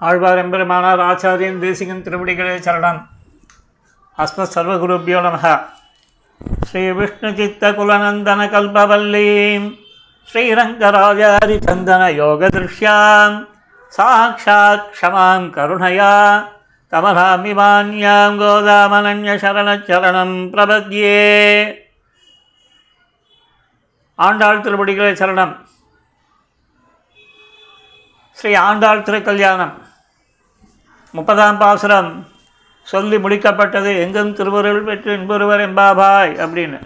ஆழ்வார் எம்பெருமானார் ஆச்சாரியன் தேசிகன் திருவடிகளே சரணம். அஸ்ம சர்வகுருபியோ நமக. ஸ்ரீ விஷ்ணு சித்த குலநந்தன கல்பவல்லீம் ஸ்ரீரங்கராஜாரி சந்தன யோக திருஷ்யாம் சாட்சாத் க்ஷமாம் கருணயா. கமலாமிமான்யாம் கோதாமனன்ய சரணச்சரணம் பிரபத்யே. ஆண்டாள் திருவடிகளே சரணம். ஸ்ரீ ஆண்டாள் திருக்கல்யாணம். முப்பதாம் பாசுரம். சொல்லி முடிக்கப்பட்டது எங்கும் திருவருள் பெற்று இன்பொருவர் எம்பாபாய் அப்படின்னு.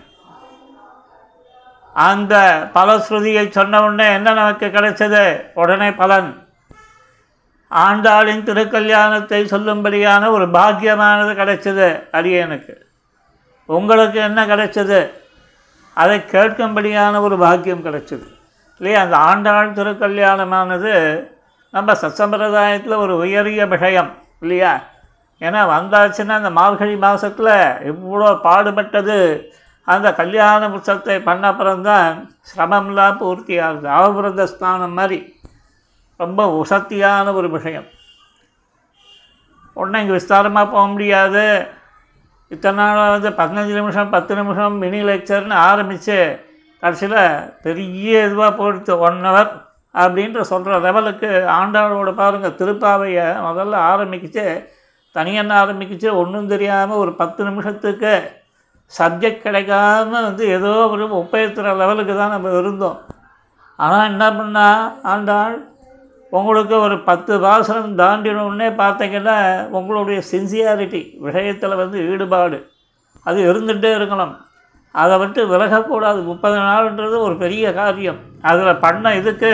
அந்த பலஸ்ருதியை சொன்ன உடனே என்ன நமக்கு கிடைச்சது? உடனே பலன். ஆண்டாளின் திருக்கல்யாணத்தை சொல்லும்படியான ஒரு பாக்கியமானது கிடைச்சது அரியனுக்கு உங்களுக்கு என்ன கிடைச்சது? அதை கேட்கும்படியான ஒரு பாக்கியம் கிடைச்சது. இல்லையா? அந்த ஆண்டாள் திருக்கல்யாணமானது நம்ம சத்சம்பிரதாயத்தில் ஒரு உயரிய விஷயம் இல்லையா? ஏன்னா வந்தாச்சுன்னா அந்த மார்கழி மாதத்தில் இவ்வளோ பாடுபட்டது அந்த கல்யாண உற்சவத்தை பண்ண அப்புறம்தான் சிரமம்லாம் பூர்த்தி ஆகுது ஆவிரத ஸ்நானம் மாதிரி. ரொம்ப உசத்தியான ஒரு விஷயம். உடனே இங்கே விஸ்தாரமாக போக முடியாது. இத்தனை நாள் வந்து பதினஞ்சு நிமிஷம் பத்து நிமிஷம் மினி லெக்சர்னு ஆரம்பித்து கடைசியில் பெரிய இதுவாக போயிடுச்சு ஒன் ஹவர் அப்படின்ற சொல்கிற லெவலுக்கு ஆண்டாளோட பாருங்கள் திருப்பாவையை முதல்ல ஆரம்பிக்கிச்சு. தனியன்னு ஆரம்பிக்கிச்சு. ஒன்றும் தெரியாமல் ஒரு பத்து நிமிஷத்துக்கு சப்ஜெக்ட் கிடைக்காம வந்து ஏதோ ஒரு ஒப்பேத்துற லெவலுக்கு தான் நம்ம இருந்தோம். ஆனால் என்ன பண்ணால் ஆண்டாள் உங்களுக்கு ஒரு பத்து பாசனம் தாண்டினோடனே பார்த்தீங்கன்னா உங்களுடைய சின்சியாரிட்டி விஷயத்தில் வந்து ஈடுபாடு அது இருந்துகிட்டே இருக்கணும். அதை விட்டு விலகக்கூடாது. முப்பது நாள்ன்றது ஒரு பெரிய காரியம். அதில் பண்ண இதுக்கு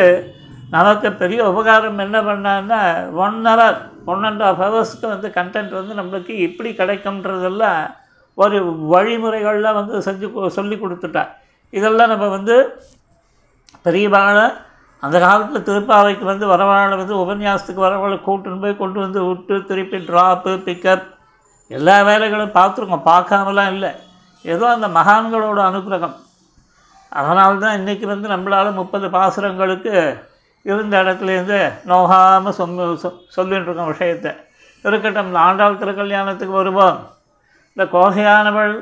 நமக்கு பெரிய உபகாரம் என்ன பண்ணான்னா one hour one and half ஹவர்ஸ்க்கு வந்து கண்டென்ட் வந்து நம்மளுக்கு எப்படி கிடைக்கும்ன்றதெல்லாம் ஒரு வழிமுறைகள்லாம் வந்து செஞ்சு சொல்லி கொடுத்துட்டா. இதெல்லாம் நம்ம வந்து பெரியவாழ அந்த காலத்தில் திருப்பாவைக்கு வந்து வரவாழை வந்து உபன்யாசத்துக்கு வரவாழை கூட்டுன்னு போய் கொண்டு வந்து விட்டு திருப்பி ட்ராப்பு பிக்கப் எல்லா வேலைகளும் பார்த்துருக்கோம். பார்க்காமலாம் இல்லை. ஏதோ அந்த மகான்களோட அனுகிரகம். அதனால் தான் இன்றைக்கி வந்து நம்மளால் முப்பது பாசுரங்களுக்கு இருந்த இடத்துலேருந்து நோகாமல் சொல் சொ இருக்கோம் விஷயத்தை. இருக்கட்டும் இந்த ஆண்டாள் திருக்கல்யாணத்துக்கு வருவோம். இந்த கோசையானவள்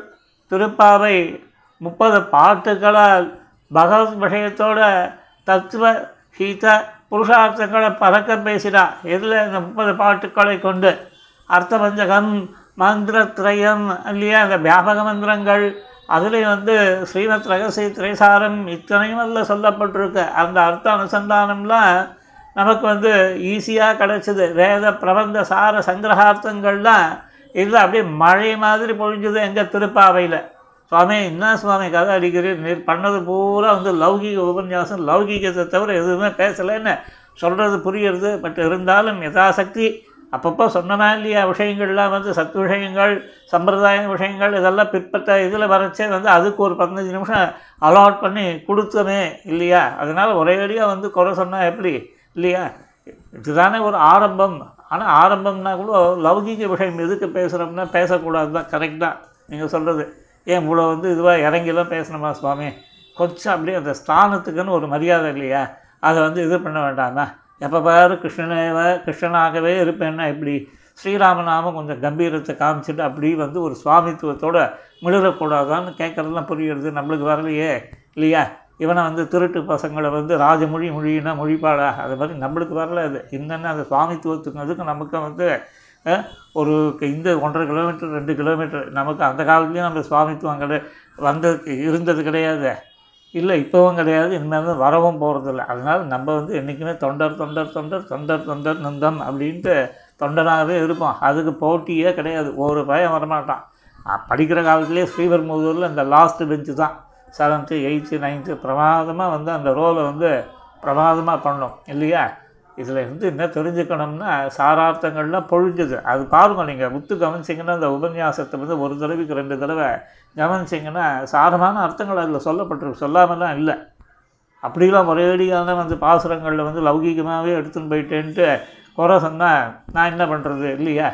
திருப்பாவை முப்பது பாட்டுகளால் பகவத் விஷயத்தோட தத்துவ ஹீத புருஷார்த்தங்களை பறக்க பேசினா எதில் இந்த முப்பது பாட்டுக்களை கொண்டு அர்த்தபஞ்சகம் மந்திரத்ரயம் இல்லையா? அந்த வியாபக மந்திரங்கள். அதுலேயும் வந்து ஸ்ரீமத் ரகசிய திரைசாரம் இத்தனையும் அதில் சொல்லப்பட்டிருக்கு. அந்த அர்த்த அனுசந்தானம்லாம் நமக்கு வந்து ஈஸியாக கிடச்சிது. வேத பிரபந்த சார சங்கிரகார்த்தங்கள்லாம் இதில் அப்படியே மழை மாதிரி பொழிஞ்சுது எங்கள் திருப்பாவையில். சுவாமி என்ன சுவாமி கதை அடிக்கிறீர்? நீர் பண்ணது பூரா வந்து லௌகீக உபன்யாசம். லௌகீகத்தை தவிர எதுவுமே பேசலைன்னு சொல்கிறது புரியுறது. பட் இருந்தாலும் யதாசக்தி அப்பப்போ சொன்னனா இல்லையா விஷயங்கள்லாம் வந்து சத் விஷயங்கள் சம்பிரதாய விஷயங்கள் இதெல்லாம் பிற்பட்ட இதில் வரைச்சே வந்து அதுக்கு ஒரு பதினஞ்சு நிமிஷம் அலாட் பண்ணி கொடுத்தமே இல்லையா? அதனால் ஒரேடியாக வந்து குறை சொன்னால் எப்படி? இல்லையா? இதுதானே ஒரு ஆரம்பம். ஆனால் ஆரம்பம்னா கூட லௌகீக விஷயம் எதுக்கு பேசுகிறோம்னா பேசக்கூடாது தான் கரெக்ட் தான். நீங்கள் சொல்கிறது ஏன் இவ்வளோ வந்து இதுவாக இறங்கிலாம் பேசணுமா சுவாமி? கொஞ்சம் அப்படியே அந்த ஸ்தானத்துக்குன்னு ஒரு மரியாதை இல்லையா? அதை வந்து இது பண்ண வேண்டாமா? எப்போ பாரு கிருஷ்ணனேவ கிருஷ்ணனாகவே இருப்பேன்னா எப்படி? ஸ்ரீராமநாமம் கொஞ்சம் கம்பீரத்தை காமிச்சிட்டு அப்படி வந்து ஒரு சுவாமித்துவத்தோடு மிளறக்கூடாதான்னு கேட்குறதுலாம் புரியுறது நம்மளுக்கு வரலையே இல்லையா? இவனை வந்து திருட்டு பசங்களை வந்து ராஜமொழி மொழினா மொழிப்பாடா? அது மாதிரி நம்மளுக்கு வரல அது. என்னென்ன அந்த சுவாமித்துவத்துங்கிறதுக்கு நமக்கு வந்து ஒரு இந்த ஒன்றரை கிலோமீட்டர் ரெண்டு கிலோமீட்டர் நமக்கு அந்த காலத்துலேயும் நம்ம சுவாமித்துவம் கிடையாது வந்ததுக்கு இருந்தது கிடையாது. இல்லை இப்போவும் கிடையாது. இனிமேல் வரவும் போகிறதில்ல அதனால் நம்ம வந்து என்றைக்குமே தொண்டர் தொண்டர் தொண்டர் தொண்டர் தொண்டர் நந்தம் அப்படின்ட்டு தொண்டனாகவே இருப்போம். அதுக்கு போட்டியே கிடையாது. ஒரு பயம் வரமாட்டான். படிக்கிற காலத்துலேயே ஸ்ரீபெரும்புதூரில் இந்த லாஸ்ட் பெஞ்சு தான். செவன்த்து எயித்து நைன்த்து பிரமாதமாக வந்து அந்த ரோலை வந்து பிரமாதமாக பண்ணோம். இல்லையா? இதில் இருந்து என்ன தெரிஞ்சுக்கணும்னா சாரார்த்தங்கள்லாம் பொழிஞ்சுது. அது பாருங்கள் நீங்கள் முத்து கவனிச்சிங்கன்னா அந்த உபன்யாசத்தை வந்து ஒரு தடவைக்கு ரெண்டு தடவை கவனிச்சிங்கன்னா சாரமான அர்த்தங்கள் அதில் சொல்லப்பட்டிருக்கு. சொல்லாமலாம் இல்லை. அப்படிலாம் ஒரேடியான வந்து பாசுரங்களில் வந்து லௌகீகமாகவே எடுத்துன்னு போயிட்டேன்ட்டு குறை சொன்னால் நான் என்ன பண்ணுறது இல்லையா?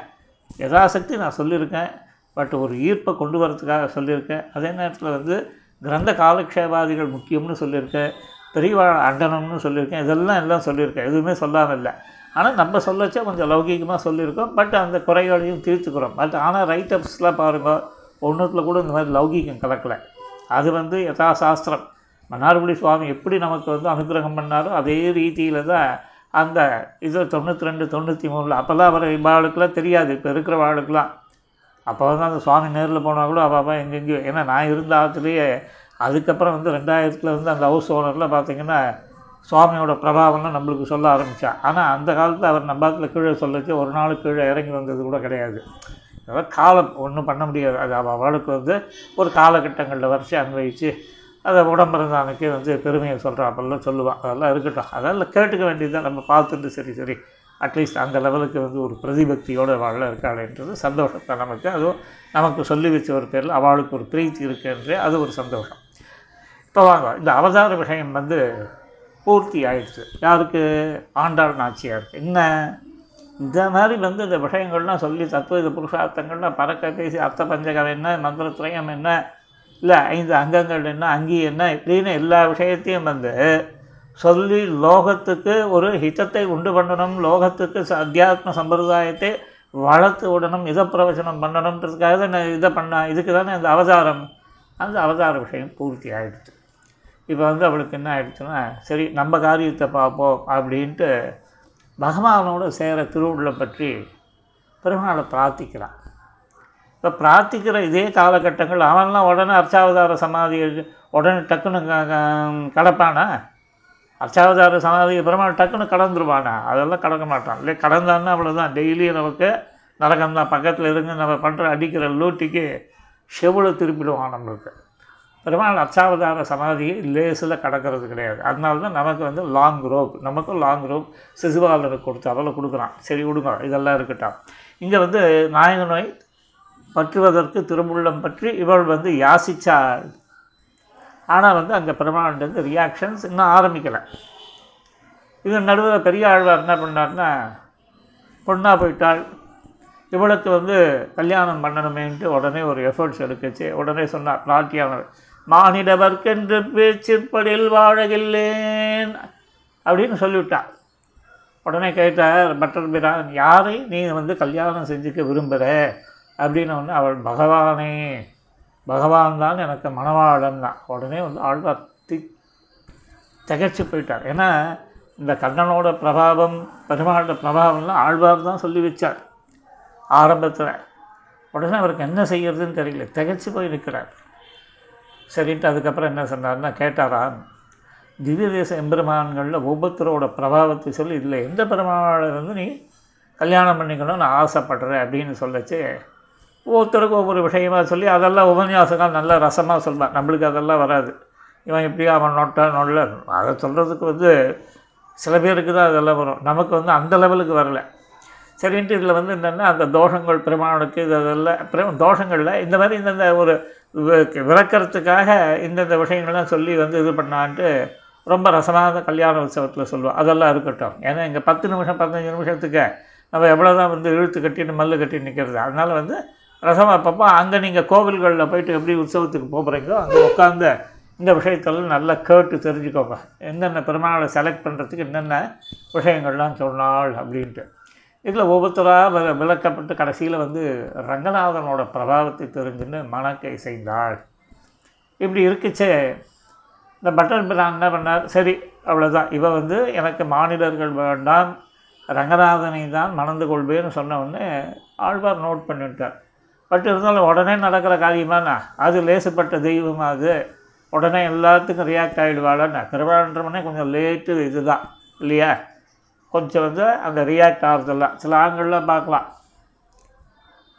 யதாசக்தி நான் சொல்லியிருக்கேன். பட் ஒரு ஈர்ப்பை கொண்டு வரதுக்காக சொல்லியிருக்கேன். அதே நேரத்தில் வந்து கிரந்த காலக்ஷேபாதிகள் முக்கியம்னு சொல்லியிருக்கேன். பெரியவா அண்டனம்னு சொல்லியிருக்கேன். இதெல்லாம் எல்லாம் சொல்லியிருக்கேன். எதுவுமே சொல்லாமல் இல்லை ஆனால் நம்ம சொல்லச்சா கொஞ்சம் லௌகீகமாக சொல்லியிருக்கோம். பட் அந்த குறைகளையும் தீர்த்துக்கிறோம். பட் ஆனால் ரைட்டப்ஸ்லாம் பாருங்கள் ஒன்றுத்தில் கூட இந்த மாதிரி லௌகீகம் கலக்கலை. அது வந்து யதா சாஸ்திரம் மன்னார்குடி சுவாமி எப்படி நமக்கு வந்து அனுகிரகம் பண்ணாரோ அதே ரீதியில் தான் அந்த இது தொண்ணூற்றி ரெண்டு தொண்ணூற்றி மூணில் அப்போல்லாம் வர இவ்வாளுக்கெல்லாம் தெரியாது. இப்போ இருக்கிற வாளுக்கெல்லாம் அப்போ வந்து அந்த சுவாமி நேரில் போனால் கூட அவள் எங்கெங்கேயோ. ஏன்னா நான் இருந்த ஆற்றுலேயே அதுக்கப்புறம் வந்து ரெண்டாயிரத்தில் வந்து அந்த ஹவுஸ் ஓனரில் பார்த்திங்கன்னா சுவாமியோட பிரபாவம்லாம் நம்மளுக்கு சொல்ல ஆரம்பித்தா ஆனால் அந்த காலத்தில் அவர் நம்பாத்தில் கீழே சொல்லிச்சு ஒரு நாள் கீழே இறங்கி வந்தது கூட கிடையாது. அதாவது காலம் ஒன்றும் பண்ண முடியாது. அது அவள் அவளுக்கு வந்து ஒரு காலகட்டங்களில் வரிசை அனுபவித்து அதை உடம்பிறந்தானுக்கே வந்து பெருமையை சொல்கிறாப்பெல்லாம் சொல்லுவான் அதெல்லாம் இருக்கட்டும். அதெல்லாம் கேட்டுக்க வேண்டியது தான் நம்ம பார்த்துட்டு சரி சரி. அட்லீஸ்ட் அந்த லெவலுக்கு வந்து ஒரு பிரதிபக்தியோடு வாழ இருக்காளேன்றது சந்தோஷத்தை நமக்கு. அதுவும் நமக்கு சொல்லி வச்ச ஒரு பேரில் அவளுக்கு ஒரு பிரீத்தி இருக்குன்றே அது ஒரு சந்தோஷம். இப்போ வாங்க இந்த அவதார விஷயம் வந்து பூர்த்தி ஆயிடுச்சு. யாருக்கு? ஆண்டாள் நாச்சியாருக்கு. என்ன? இந்த மாதிரி வந்து இந்த விஷயங்கள்லாம் சொல்லி தத்துவ புருஷார்த்தங்கள்லாம் பறக்க பேசி அர்த்த பஞ்சகம் என்ன மந்திரத்ரயம் என்ன இல்லை ஐந்து அங்கங்கள் என்ன அங்கி என்ன இப்படின்னு எல்லா விஷயத்தையும் வந்து சொல்லி லோகத்துக்கு ஒரு ஹிதத்தை உண்டு பண்ணணும் லோகத்துக்கு ச- அத்தியாத்ம சம்பிரதாயத்தை வளர்த்து விடணும் இதை பிரவச்சனம் பண்ணணுன்றதுக்காக தான் இதை பண்ண இதுக்கு தானே அந்த அவதாரம். அந்த அவதார விஷயம் பூர்த்தி ஆகிடுச்சு இப்போ வந்து அவளுக்கு என்ன ஆகிடுச்சுன்னா சரி நம்ம காரியத்தை பார்ப்போம் அப்படின்ட்டு பகவானோட சேர திருவுள்ளம் பற்றி பெருமாளை பிரார்த்திக்கிறான். இப்போ பிரார்த்திக்கிற இதே காலகட்டங்கள் அவன்லாம் உடனே அர்ச்சாவதார சமாதி உடனே டக்குன்னு க- க- கடப்பானா? அர்ச்சாவதார சமாதி பெருமாள் டக்குன்னு கடந்துருவானா? அதெல்லாம் கடக்க மாட்டான். இல்லை கடந்தான்னா அவ்வளோதான் டெய்லியும் நமக்கு நரகம் தான் பக்கத்தில் இருந்து நம்ம பண்ணுற அடிக்கிற லூட்டிக்கு செவ்வளோ திருப்பிடுவான் நம்மளுக்கு. பெருமாள் அச்சாவதார சமாதி லேசில் கடக்கிறது கிடையாது. அதனால தான் நமக்கு வந்து லாங் ரோப் நமக்கும் லாங் ரோப் சிசுபாலனுக்கு கொடுத்து அவளை கொடுக்குறான். சரி விடுங்க இதெல்லாம் இருக்கட்டும். இங்கே வந்து நாயகனை பற்றுவதற்கு திருமுள்ளம் பற்றி இவள் வந்து யாசிச்சாள். ஆனால் வந்து அங்கே பெருமாள்கிட்ட ரியாக்ஷன்ஸ் இன்னும் ஆரம்பிக்கலை. இது நடுவில் பெரிய ஆழ்வார் என்ன பண்ணார்னா பொண்ணாக போயிட்டாள். இவளுக்கு வந்து கல்யாணம் பண்ணணுமேன்ட்டு உடனே ஒரு எஃபர்ட்ஸ் எடுக்கச்சு. உடனே சொன்னார் நாட்டியானவர் மானிடவர்க்கென்று பேச்சிற்படில் வாழகில்லேன் அப்படின்னு சொல்லிவிட்டார் உடனே கேட்டார் பட்டர் பிரான் யாரை நீ வந்து கல்யாணம் செஞ்சுக்க விரும்புகிற அப்படின்னு ஒன்று அவள் பகவானே பகவான் தான் எனக்கு மணவாளன் தான். உடனே வந்து ஆழ்வார் தி திகைச்சு போயிட்டார். ஏன்னா இந்த கண்ணனோட பிரபாவம் பெருமாளோட பிரபாவம்லாம் ஆழ்வார் தான் சொல்லி வச்சார் ஆரம்பத்தில். உடனே அவருக்கு என்ன செய்கிறதுன்னு தெரியல. திகைச்சு போய் நிற்கிறார் சரின்ட்டு அதுக்கப்புறம் என்ன சொன்னார்னா கேட்டாராம் திவ்ய தேச எம்பெருமான்களில் ஒவ்வொருத்தரோட பிரபாவத்தை சொல்லி இதில் எந்த பெருமாளை வந்து நீ கல்யாணம் பண்ணிக்கணும்னு ஆசைப்படுற? அப்படின்னு சொல்லச்சு. ஒவ்வொருத்தருக்கும் ஒவ்வொரு விஷயமாக சொல்லி அதெல்லாம் உபன்யாசங்கள் நல்ல ரசமாக சொல்வான். நம்மளுக்கு அதெல்லாம் வராது. இவன் இப்படி அவன் நொட்ட நொல்ல அதை சொல்கிறதுக்கு வந்து சில பேருக்கு தான் அதெல்லாம் வரும். நமக்கு வந்து அந்த லெவலுக்கு வரல. சரின்ட்டு இதில் வந்து என்னென்னா அந்த தோஷங்கள் பெருமானுக்கு இது அதெல்லாம் பிர- தோஷங்களில் இந்த மாதிரி இந்தந்த ஒரு வி- இந்தந்த விஷயங்கள்லாம் சொல்லி வந்து இது பண்ணான்ட்டு ரொம்ப ரசமான கல்யாண உற்சவத்தில் சொல்லுவோம் அதெல்லாம் இருக்கட்டும். ஏன்னா இங்கே பத்து நிமிஷம் பதினஞ்சு நிமிஷத்துக்கு நம்ம எவ்வளோ தான் வந்து இழுத்து கட்டிட்டு மல்லு கட்டி நிற்கிறது அதனால் வந்து ரசம் அப்பப்போ அங்கே நீங்கள் கோவில்களில் போயிட்டு எப்படி உற்சவத்துக்கு போகிறீங்களோ அங்கே உட்காந்து இந்த விஷயத்தெல்லாம் நல்லா கேட்டு தெரிஞ்சுக்கோங்க. என்னென்ன பெருமாளை செலக்ட் பண்ணுறதுக்கு என்னென்ன விஷயங்கள்லாம் சொன்னாள் அப்படின்ட்டு. இதில் ஒவ்வொருத்தராக வ விளக்கப்பட்டு கடைசியில் வந்து ரங்கநாதனோட பிரபாவத்தை தெரிஞ்சுன்னு மணக்கை செய்தாள். இப்படி இருக்குச்சே. இந்த பட்டன் பிரான் என்ன பண்ணார். சரி அவ்வளோதான் இவ வந்து எனக்கு மாநிலர்கள் வேண்டாம் ரங்கநாதனை தான் மணந்து கொள்வேன்னு சொன்ன உடனே ஆழ்வார் நோட் பண்ணிவிட்டார் பட் இருந்தாலும் உடனே நடக்கிற காரியமாண்ணா அது லேசுப்பட்ட தெய்வம் அது. உடனே எல்லாத்துக்கும் ரியாக்ட் ஆகிடுவாளன்னு திருவாளன்றவனே கொஞ்சம் லேட்டு இதுதான் இல்லையா? கொஞ்சம் வந்து அந்த ரியாக்ட் ஆகிறதெல்லாம் சில ஆண்கள்லாம் பார்க்கலாம்.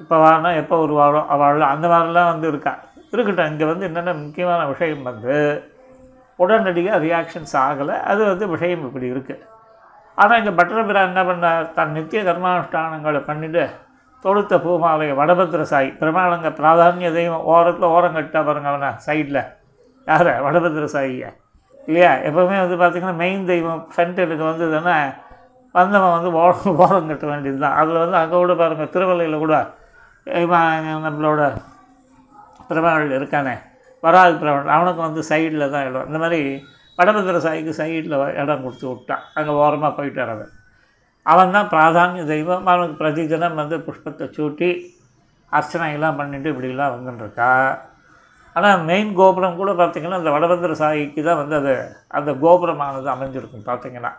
இப்போ வானா எப்போ வருவாளோ அவள் அந்த மாதிரிலாம் வந்து இருக்கா. இருக்கட்டும் இங்கே வந்து என்னென்ன முக்கியமான விஷயம் வந்து உடனடியாக ரியாக்ஷன்ஸ் ஆகலை. அது வந்து விஷயம் இப்படி இருக்குது ஆனால் இங்கே பட்டரபிரா என்ன பண்ணார்? தன் நித்திய கர்மானுஷ்டானங்களை பண்ணிவிட்டு தொடுத்த பூமாலையை வடபத்திர சாய் பெருமாளங்க பிராதானிய தெய்வம் ஓரத்தில் ஓரம் கட்டா பாருங்க அவனை சைடில் யார்? வடபத்திர சாயியை இல்லையா? எப்போவுமே வந்து பார்த்திங்கன்னா மெயின் தெய்வம் சென்டருக்கு வந்ததுன்னா வந்தவன் வந்து ஓரம் ஓரம் கட்ட வேண்டியது தான் அதில் வந்து அங்கே கூட பாருங்கள் திருவள்ளையில் கூட இவன் நம்மளோட பிரபலங்கள் இருக்கானே. வராது பிரபலன் அவனுக்கு வந்து சைடில் தான் இடம். இந்த மாதிரி வடபத்திர சாய்க்கு சைடில் இடம் கொடுத்து விட்டான். அங்கே ஓரமாக போயிட்டார் அவன். அவன் தான் பிராதானிய தெய்வம். அவனுக்கு பிரதிதினம் வந்து புஷ்பத்தை சூட்டி அர்ச்சனையெல்லாம் பண்ணிட்டு இப்படிலாம் வந்துட்டுருக்கா ஆனால் மெயின் கோபுரம் கூட பார்த்திங்கன்னா அந்த வடபத்திர சாயிக்கு தான் வந்து அது அந்த கோபுரமானது அமைஞ்சிருக்கும் பார்த்திங்கன்னா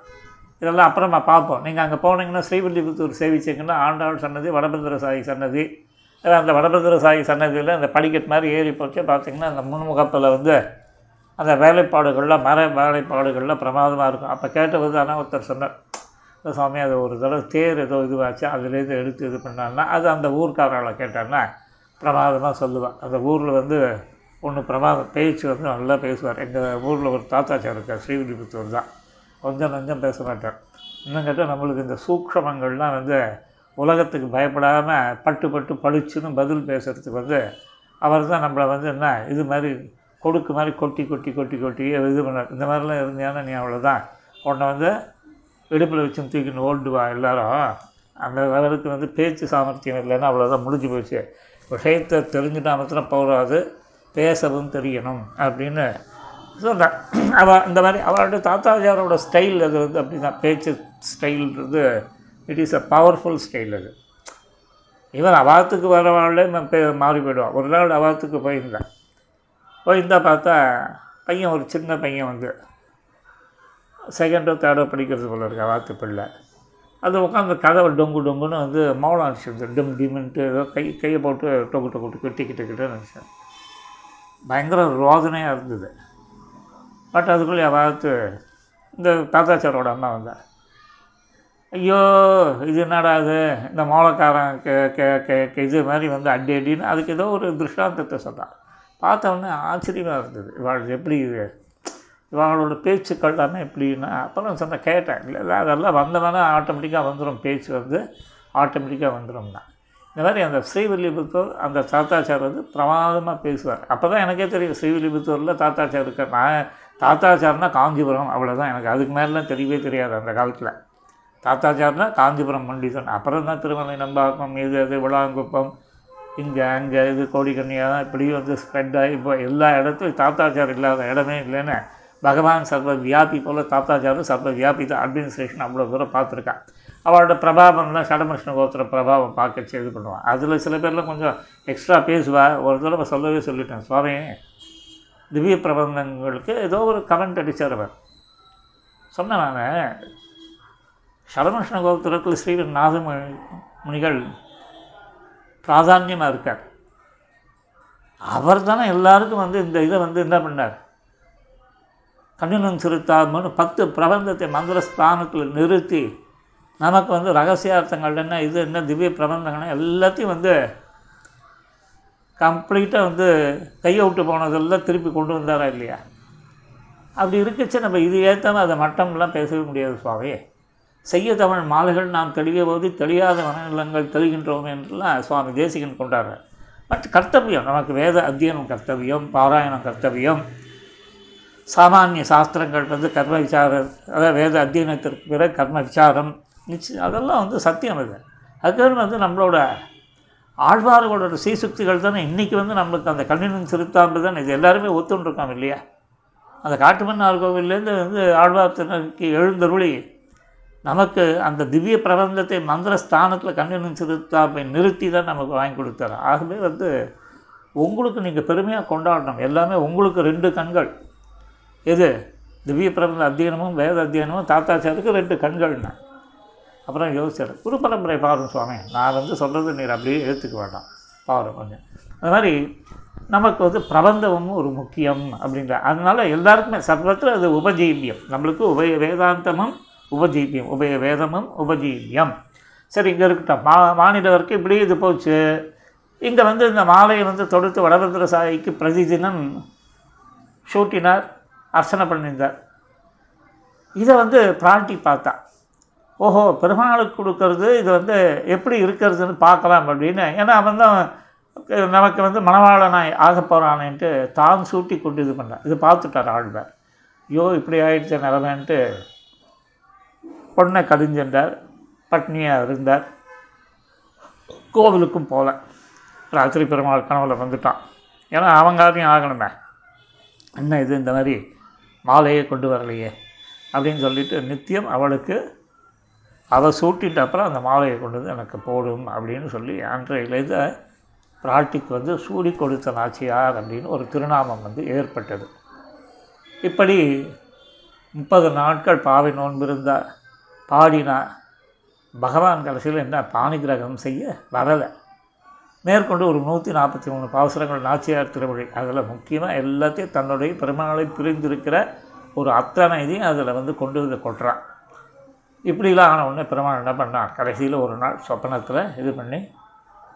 இதெல்லாம் அப்புறமா பார்ப்போம். நீங்கள் அங்கே போனீங்கன்னா ஸ்ரீவில்லிபுத்தூர் சேவிச்சிங்கன்னா ஆண்டாள் சன்னதி வடபத்திர சாயி சன்னதி. அஹ் அந்த வடபத்திர சாயி சன்னதியில் அந்த படிக்கட்டு மாதிரி ஏறி போச்சு. பார்த்தீங்கன்னா அந்த முன்முகப்பில் வந்து அந்த வேலைப்பாடுகள்லாம் மர வேலைப்பாடுகள்லாம் பிரமாதமாக இருக்கும். அப்போ கேட்டது ஆனால் ஒருத்தர் சொன்னார் "இந்த சுவாமி அது ஒரு தடவை தேர் ஏதோ இதுவாச்சு அதுலேருந்து எடுத்து இது பண்ணான்னா அது அந்த ஊர்க்காரர்களை கேட்டான்னா பிரமாதமாக சொல்லுவான் அந்த ஊரில் வந்து ஒன்று பிரமாதம் பேச்சு வந்து நல்லா பேசுவார். எங்கள் ஊரில் ஒரு தாத்தாச்சார் இருக்கார் ஸ்ரீவில்லிபுத்தூர் தான். கொஞ்சம் நஞ்சம் பேச மாட்டார் இன்னும் கேட்டால் நம்மளுக்கு இந்த சூக்ஷமங்கள்லாம் வந்து உலகத்துக்கு பயப்படாமல் பட்டு பட்டு பளிச்சுன்னு பதில் பேசுகிறதுக்கு வந்து அவர் தான் நம்மளை வந்து என்ன இது மாதிரி கொடுக்கு மாதிரி கொட்டி கொட்டி கொட்டி கொட்டி இது பண்ண இந்த மாதிரிலாம் இருந்தீங்கன்னா நீ அவ்வளோதான் உன்னை வந்து இடுப்பில் வச்சு தூக்கின்னு ஓடுவா எல்லாரும். அந்த அளவுக்கு வந்து பேச்சு சாமர்த்தியம் இல்லைன்னா அவ்வளோதான் முடிஞ்சு போச்சு. விஷயத்தை தெரிஞ்சுட்டா மாத்திரம் போகாது. பேசவும் தெரியணும் அப்படின்னு சொன்னான் அவள் இந்த மாதிரி அவரோட தாத்தாஜாரோட ஸ்டைல் அது வந்து அப்படி தான் பேச்சு ஸ்டைல்ன்றது it is a powerful style அது. இவன் அவாத்துக்கு வரவாளே மாறி போயிடுவான். ஒரு நாள் அவாத்துக்கு போயிருந்தேன். போயிருந்தா பார்த்தா பையன் ஒரு சின்ன பையன் வந்து செகண்டோ தேர்டோ படிக்கிறது போல இருக்கு அவாத்து பிள்ளை. அது உட்காந்து கதவை டொங்கு டொங்குன்னு வந்து மௌனம் அடிச்சிருந்தது. டிம் டிம்ன்ட்டு ஏதோ கை கையை போட்டு டொக்கு டொக்கு டொக்கு டிக்கி டிக்கிட்டு நினச்சேன். பயங்கர ரோதனையாக இருந்தது. பட் அதுக்குள்ளே அவாத்து இந்த தாத்தாச்சாரோட அம்மா வந்தார். ஐயோ இது என்னடா இது? இந்த மோளக்காரன் கே கே இது மாதிரி வந்து அடி அடின்னு அதுக்கு ஏதோ ஒரு திருஷ்டாந்தத்தை சொன்னார். பார்த்தவொடனே ஆச்சரியமாக இருந்தது. இவாள் எப்படி இது? இவங்களோட பேச்சுக்கள் எல்லாமே எப்படின்னா அப்புறம் சொன்ன கேட்டேன். இல்லை இல்லை அதெல்லாம் வந்தவொடனே ஆட்டோமேட்டிக்காக வந்துடும் பேச்சு வந்து ஆட்டோமேட்டிக்காக வந்துடும்னா இந்த மாதிரி அந்த ஸ்ரீவில்லிபுத்தூர் அந்த தாத்தாச்சார் வந்து பிரமாதமாக பேசுவார். அப்போ தான் எனக்கே தெரியும் ஸ்ரீவில்லிபுத்தூரில் தாத்தாச்சார் இருக்க நான் தாத்தாச்சார்னா காஞ்சிபுரம் அவ்வளோதான் எனக்கு அதுக்கு மேலாம் தெரியவே தெரியாது அந்த காலத்தில். தாத்தாச்சார்னா காஞ்சிபுரம் பண்டிதன் அப்புறம் தான் திருமலை நம்பாக்கம் இது அது விளாங்குப்பம் இங்கே அங்கே இது கோடிக்கண்ணியாக இப்படி வந்து ஸ்ப்ரெட் ஆகி இப்போ எல்லா இடத்துலையும் தாத்தாச்சார் இல்லாத இடமே இல்லைன்னு பகவான் சர்வ வியாபி போல் தாத்தாச்சாரும் சர்வ வியாபி தான். அட்மினிஸ்ட்ரேஷன் அவ்வளோ தூரம் பார்த்துருக்கான். அவளோட பிரபாவம்லாம் சடமஷ்ண கோத்திர பிரபாவம் பார்க்க இது பண்ணுவான் அதில் சில பேர்லாம் கொஞ்சம் எக்ஸ்ட்ரா பேசுவா. ஒரு தடவை சொல்லவே சொல்லிட்டேன். சுவாமி திவ்ய பிரபந்தங்களுக்கு ஏதோ ஒரு கமெண்ட் அடித்தார் அவர் சொன்னேன் நான் சடமஷ்ண கோத்திரத்தில் ஸ்ரீ நாத முனிகள் பிராதான்யமாக இருக்கார். அவர் தானே எல்லாருக்கும் வந்து இந்த இதை வந்து என்ன பண்ணார்? கண்ணினன் சிறுத்தாமன்னு பத்து பிரபந்தத்தை மந்திர ஸ்தானத்தில் நிறுத்தி நமக்கு வந்து ரகசியார்த்தங்கள் என்ன இது என்ன திவ்ய பிரபந்தங்கள் எல்லாத்தையும் வந்து கம்ப்ளீட்டாக வந்து கையை விட்டு போனதெல்லாம் திருப்பி கொண்டு வந்தாரா இல்லையா? அப்படி இருக்குச்சு. நம்ம இது ஏற்றாமல் அதை மட்டம்லாம் பேசவே முடியாது சுவாமி. செய்ய தமிழ் மாலைகள் நாம் தெளிய போது தெளியாத மனநிலங்கள் தெளிகின்றோம் என்றெல்லாம் சுவாமி தேசிகன் கொண்டாடுறார். பட் கர்த்தவியம் நமக்கு வேத அத்தியனம் கர்த்தவியம் பாராயணம் கர்த்தவியம் சாமானிய சாஸ்திரங்கள் வந்து கர்ம விசாரம் அதாவது வேத அத்தியனத்திற்கு பிறகு கர்ம விசாரம் நிச்சயம் அதெல்லாம் வந்து சத்தியம் அது அதுக்கு வந்து நம்மளோட ஆழ்வார்களோட சீசுக்திகள் தானே? இன்றைக்கி வந்து நம்மளுக்கு அந்த கண்ணினின் சிறுத்தாம்பு தான்? இது எல்லாருமே ஒத்துண்டிருக்கோம் இல்லையா? அந்த காட்டுமன்னார் கோவில்லேருந்து வந்து ஆழ்வார் திருநருக்கு எழுந்தருளி நமக்கு அந்த திவ்ய பிரபந்தத்தை மந்திர ஸ்தானத்தில் கண்ணினின் சிறுத்தாம்பை நிறுத்தி தான் நமக்கு வாங்கி கொடுத்தாரு. ஆகவே வந்து உங்களுக்கு நீங்கள் பெருமையாக கொண்டாடணும். எல்லாமே உங்களுக்கு ரெண்டு கண்கள். எது? திவ்ய பிரபந்த அத்தியனமும் வேத அத்தியனமும் தாத்தாச்சாருக்கு ரெண்டு கண்கள்னா. அப்புறம் யோசிச்சார் குரு பரம்பரை பாருங்க சுவாமி. நான் வந்து சொல்கிறது நீர் அப்படியே ஏற்றுக்க வேண்டாம். பாரு கொஞ்சம். அது மாதிரி நமக்கு வந்து பிரபந்தமும் ஒரு முக்கியம் அப்படின்ற அதனால் எல்லாருக்குமே சர்வத்தில் அது உபஜீவியம். நம்மளுக்கு உபய வேதாந்தமும் உபஜீவியம். உபய வேதமும் உபஜீவியம். சரி இங்கே இருக்கட்டும். மா மாநில வரைக்கும் இப்படி இது போச்சு. இங்கே வந்து இந்த மாலையை வந்து தொடுத்து வடபத்திர சாயிக்கு பிரதிதினம் ஷூட்டினார் அர்ச்சனை பண்ணியிருந்தார். இதை வந்து பிராட்டி பார்த்தா ஓஹோ பெருமாளுக்கு கொடுக்கறது இது வந்து எப்படி இருக்கிறதுன்னு பார்க்கலாம் அப்படின்னு. ஏன்னா அவன் தான் நமக்கு வந்து மணவாளனாய் ஆக போகிறானேன்ட்டு தான் சூட்டி கொண்டு இது பண்ணான். இது பார்த்துட்டார் ஆழ்வார். ஐயோ இப்படி ஆயிடுச்ச நிலமேன்ட்டு பொண்ணை கடிஞ்சென்றார். பட்னியாக இருந்தார். கோவிலுக்கும் போகல ராத்திரி பெருமாள் கனவில் வந்துட்டான். ஏன்னா அவங்க ஆகணுமே. என்ன இது இந்த மாதிரி மாலையே கொண்டு வரலையே அப்படின்னு சொல்லிட்டு நித்தியம் அவளுக்கு அவள் சூட்டிட்ட அப்புறம் அந்த மாலையை கொண்டு வந்து எனக்கு போடும் அப்படின்னு சொல்லி அன்றையிலேருந்து பிராட்டிக்கு வந்து சூடி கொடுத்த நாச்சியார் அப்படின்னு ஒரு திருநாமம் வந்து ஏற்பட்டது. இப்படி முப்பது நாட்கள் பாவை நோன்பிருந்தா பாடினா பகவான் கடைசியில் என்ன பாணிகிரகம் செய்ய வரலை. மேற்கொண்டு ஒரு நூற்றி நாற்பத்தி மூணு பாசுரங்கள் நாச்சியார் திருமொழி அதில் முக்கியமாக எல்லாத்தையும் தன்னுடைய பெருமாளை பிரிந்திருக்கிற ஒரு அத்தனை இதையும் அதில் வந்து கொண்டு வந்து கொட்டுறான். இப்படிலாம் ஆன உடனே பெருமாள் என்ன பண்ணான் கடைசியில் ஒரு நாள் சொப்பனத்தில் இது பண்ணி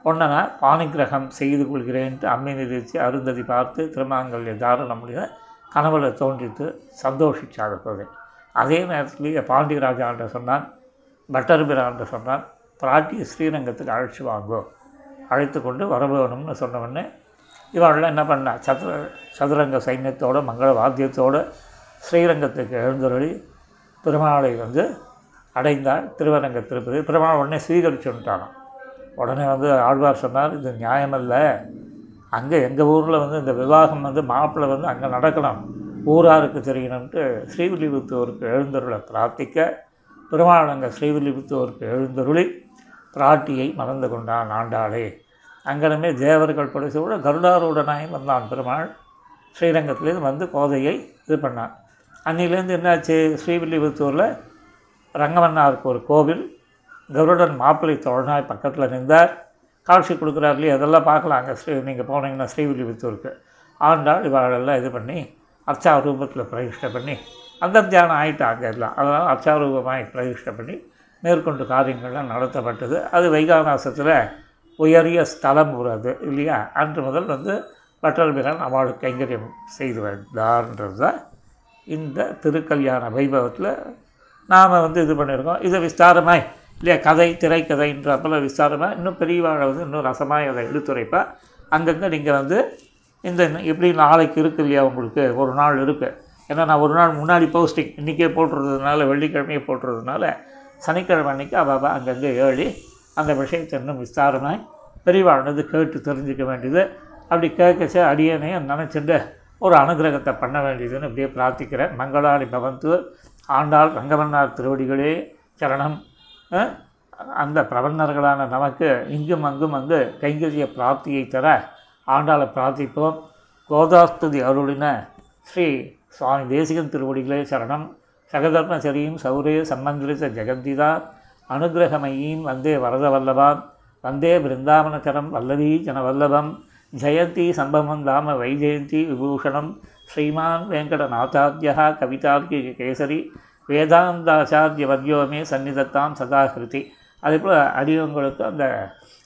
உடனே நான் செய்து கொள்கிறேன்ட்டு அம்மை நிதிச்சு அருந்ததி பார்த்து திருமாங்கல்ய தாரணம் முடிய கனவுல தோன்றித்து சந்தோஷிச்சார் போது அதே நேரத்துலேயே பாண்டியராஜான்ட்ட சொன்னான் பட்டர்பிரான்ட்ட சொன்னான் பிராட்டி ஸ்ரீரங்கத்துக்கு அழைச்சி வாங்கோ. அழைத்து கொண்டு வரவேணும்னு சொன்னவொடனே இவர்கள் என்ன பண்ணா சதுர சதுரங்க சைன்யத்தோட மங்கள வாத்தியத்தோடு ஸ்ரீரங்கத்துக்கு எழுந்தருளி பெருமாளை வந்து அடைந்தார் திருவரங்க திருப்பதி. பெருமாள் உடனே ஸ்வீகரிச்சுட்டானான் உடனே வந்து ஆழ்வார் சொன்னார் இது நியாயமல்ல. அங்கே எங்கள் ஊரில் வந்து இந்த விவாகம் வந்து மாப்பிள்ளை வந்து அங்கே நடக்கலாம். ஊராருக்கு தெரியணும்ட்டு ஸ்ரீவில்லிபுத்தூருக்கு எழுந்தருளை பிரார்த்திக்க பெருமாள் அங்கே ஸ்ரீவில்லிபுத்தூருக்கு எழுந்தருளி பிராட்டியை மறந்து கொண்டான் ஆண்டாளே. அங்கனமே தேவர்கள் படைசூட கருடாரூடனாயும் வந்தான் பெருமாள். ஸ்ரீரங்கத்துலேருந்து வந்து கோதையை இது பண்ணான். அன்னிலேருந்து என்னாச்சு? ஸ்ரீவில்லிபுத்தூரில் ரங்கமன்னாருக்கு ஒரு கோவில் கருடன் மாப்பிள்ளை தோழனாய் பக்கத்தில் நின்றார். காட்சி கொடுக்குறாரு இல்லையா அதெல்லாம் பார்க்கலாம். அங்கே ஸ்ரீ நீங்கள் போனீங்கன்னா ஸ்ரீவில்லிபுத்தூருக்கு. ஆண்டாள் இவாளெல்லாம் இது பண்ணி அர்ச்சா ரூபத்தில் பிரதிஷ்டை பண்ணி அந்த தியானம் ஆகிட்டாங்க எல்லாம். அதனால் அர்ச்சாரூபமாய் பிரதிஷ்டை பண்ணி மேற்கொண்டு காரியங்கள்லாம் நடத்தப்பட்டது. அது வைகாநாசத்தில் உயரிய ஸ்தலம் ஒரு அது இல்லையா? அன்று முதல் வந்து பட்டர்பிரான் அவளுக்கு கைங்கரியம் செய்து வந்தார்ன்றது தான் இந்த திருக்கல்யாண வைபவத்தில் நாம் வந்து இது பண்ணியிருக்கோம். இதை விஸ்தாரமாய் இல்லையா கதை திரைக்கதைன்றப்பல விஸ்தாரமாக இன்னும் பெரியவாழ வந்து இன்னும் ரசமாக அதை எடுத்துரைப்பா. அங்கங்கே நீங்கள் வந்து இந்த எப்படி நாளைக்கு இருக்கு இல்லையா உங்களுக்கு ஒரு நாள் இருக்குது ஏன்னா நான் ஒரு நாள் முன்னாடி போஸ்டிங் இன்றைக்கே போட்டுறதுனால வெள்ளிக்கிழமையே போட்டுறதுனால சனிக்கிழமை அன்றைக்கி அவள் அங்கங்கே ஏழி அந்த விஷயத்தை இன்னும் விஸ்தாரமாய் பெரியவாழ்னது கேட்டு தெரிஞ்சுக்க வேண்டியது. அப்படி கேட்கச்ச அடியனையும் நினச்சிட்டு ஒரு அனுகிரகத்தை பண்ண வேண்டியதுன்னு அப்படியே பிரார்த்திக்கிறேன். மங்களாடி பவந்து ஆண்டாள் ரங்கமன்னார் திருவடிகளே சரணம். அந்த பிரபன்னர்களான நமக்கு இங்கும் அங்கும் அங்கு கைங்கரிய பிராப்தியை தர ஆண்டாளை பிரார்த்திப்போம். கோதாஸ்துதி அருளின ஸ்ரீ சுவாமி தேசிகன் திருவடிகளே சரணம். சகதர்மசரியும் சௌரே சம்மந்திரித ஜெகந்திதா அனுகிரகமயீம் வந்தே வரதவல்லபாம் வந்தே பிருந்தாவனச்சரம் வல்லவீ ஜனவல்லபம் ஜெயந்தி சம்பவம் தாம வைஜெயந்தி விபூஷணம் ஸ்ரீமான் வெங்கடநாதாத்யா கவிதார்க்கிக கேசரி வேதாந்தாச்சாரிய வர்யோமே சந்நிதத்தாம் சதாகிருதி அதேபோல் அடியவங்களுக்கு அந்த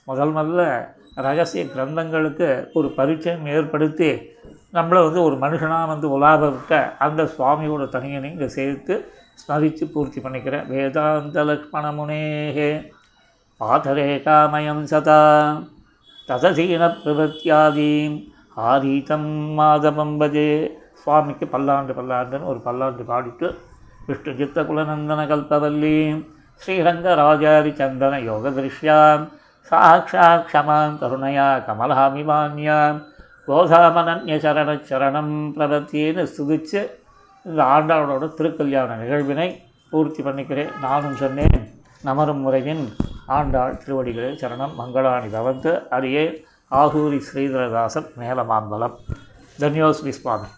முதல் முதல்ல ரகசிய கிரந்தங்களுக்கு ஒரு பரிச்சயம் ஏற்படுத்தி நம்மளை வந்து ஒரு மனுஷனாக வந்து உலாவ விட்ட அந்த சுவாமியோட தனியனை இங்கே சேர்த்து ஸ்மரித்து பூர்த்தி பண்ணிக்கிறேன் வேதாந்த லக்ஷ்மணமுனேகே. பாதரேகாமயம் சதா ததசீன பிரபத்தியாதீம் ஆதீதம் மாதவம் பஜே. சுவாமிக்கு பல்லாண்டு பல்லாண்டுன்னு ஒரு பல்லாண்டு பாடிட்டு விஷ்ணு சித்த குலநந்தன கல்பவல்லீம் ஸ்ரீரங்கராஜாரி சந்தன யோக திருஷ்யாம் சாட்சாத் க்ஷமாம் கருணையா கமலாமிமான்யாம் கோதாமனன்ய சரண சரணம் பிரபத்தின்னு ஸ்துதிச்சு இந்த ஆண்டாளோட திருக்கல்யாண நிகழ்வினை பூர்த்தி பண்ணிக்கிறேன். நானும் சொன்னேன் நமரும் முறையின் ஆண்டாள் திருவடிகளில் சரணம் மங்களாணி பவந்து. அடியே ஆகூரி ஸ்ரீதரதாசன் மேலமாம்பலம் தன்யோஸ்ரீ சுவாமி